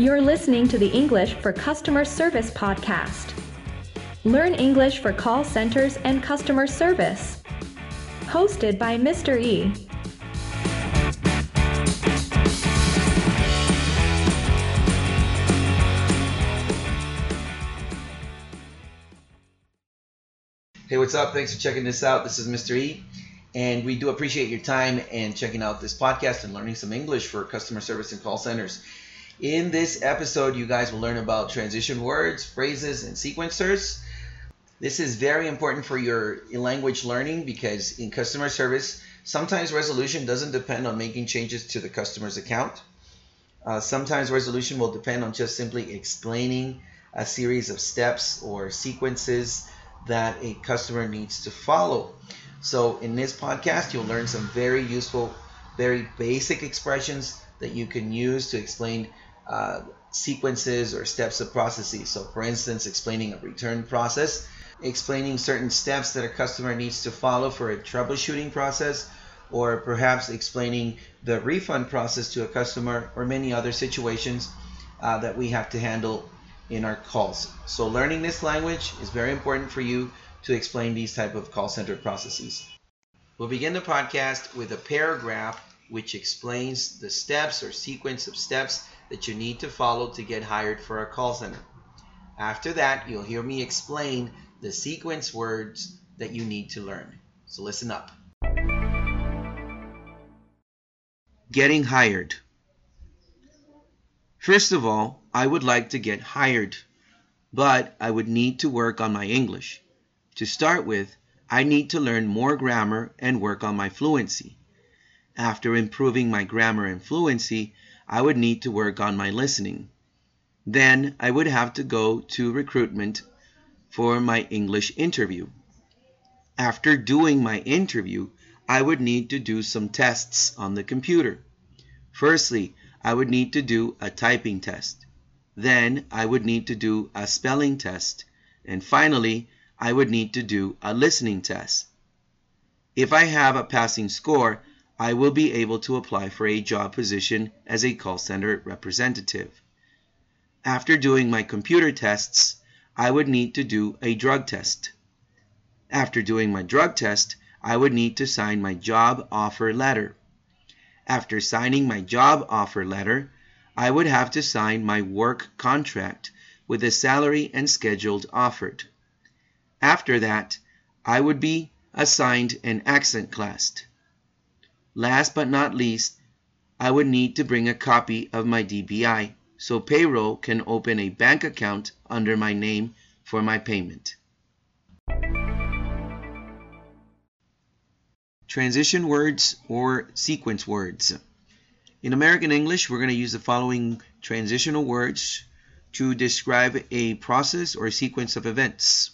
You're listening to the English for Customer Service podcast. Learn English for call centers and customer service. Hosted by Mr. E. Hey, what's up? Thanks for checking this out. This is Mr. E, and we do appreciate your time and checking out this podcast and learning some English for customer service and call centers. In this episode, you guys will learn about transition words, phrases, and sequencers. This is very important for your language learning because in customer service, sometimes resolution doesn't depend on making changes to the customer's account. Uh, sometimes resolution will depend on just simply explaining a series of steps or sequences that a customer needs to follow. So in this podcast, you'll learn some very useful, very basic expressions that you can use to explain uh, sequences or steps of processes. So for instance, explaining a return process, explaining certain steps that a customer needs to follow for a troubleshooting process, or perhaps explaining the refund process to a customer or many other situations uh, that we have to handle in our calls. So learning this language is very important for you to explain these type of call center processes. We'll begin the podcast with a paragraph which explains the steps or sequence of steps that you need to follow to get hired for a call center. After that, you'll hear me explain the sequence words that you need to learn. So listen up. Getting hired. First of all, I would like to get hired, but I would need to work on my English. To start with, I need to learn more grammar and work on my fluency. After improving my grammar and fluency, I would need to work on my listening. Then I would have to go to recruitment for my English interview. After doing my interview, I would need to do some tests on the computer. Firstly, I would need to do a typing test. Then I would need to do a spelling test. And finally, I would need to do a listening test. If I have a passing score, I will be able to apply for a job position as a call center representative. After doing my computer tests, I would need to do a drug test. After doing my drug test, I would need to sign my job offer letter. After signing my job offer letter, I would have to sign my work contract with the salary and scheduled offered. After that, I would be assigned an accent class. Last but not least, I would need to bring a copy of my DBI so payroll can open a bank account under my name for my payment. Transition words or sequence words. In American English, we're going to use the following transitional words to describe a process or a sequence of events.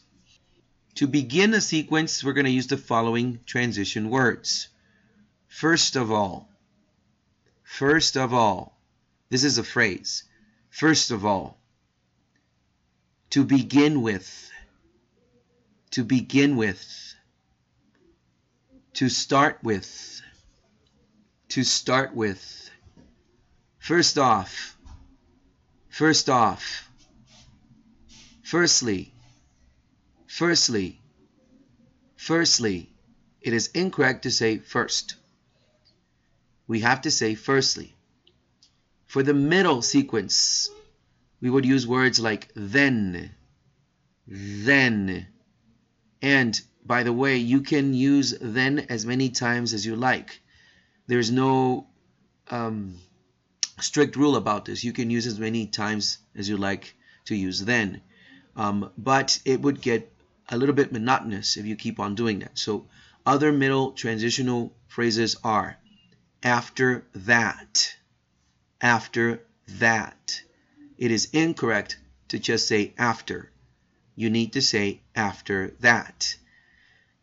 To begin a sequence, we're going to use the following transition words. First of all, first of all, this is a phrase. First of all, to begin with, to begin with to start with. To start with. First off. First off. Firstly. Firstly. Firstly. It is incorrect to say first. We have to say firstly. For the middle sequence, we would use words like then, then, and by the way, you can use then as many times as you like. There's no um, strict rule about this. You can use as many times as you like to use then. Um, but it would get a little bit monotonous if you keep on doing that. So other middle transitional phrases are after that, after that. It is incorrect to just say after. You need to say after that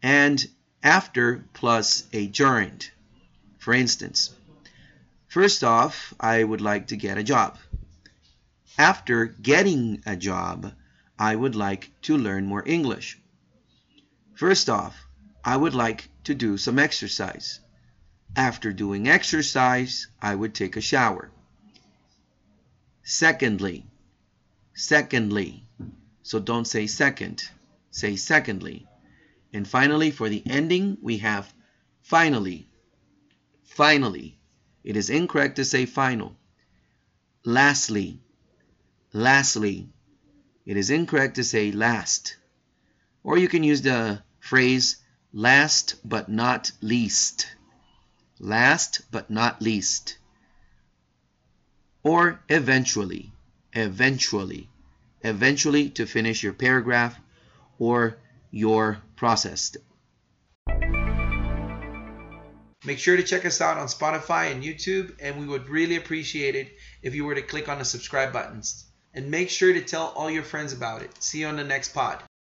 and after plus a gerund. For instance, first off, I would like to get a job. After getting a job, I would like to learn more English. First off, I would like to do some exercise. After doing exercise, I would take a shower. secondly, secondly. So don't say second, say secondly. And finally, for the ending, we have finally, finally. It is incorrect to say final. Lastly, lastly. It is incorrect to say last. Or you can use the phrase last but not least. Last but not least. Or eventually. Eventually. Eventually to finish your paragraph or your process. Make sure to check us out on Spotify and YouTube, and we would really appreciate it if you were to click on the subscribe buttons. And make sure to tell all your friends about it. See you on the next pod.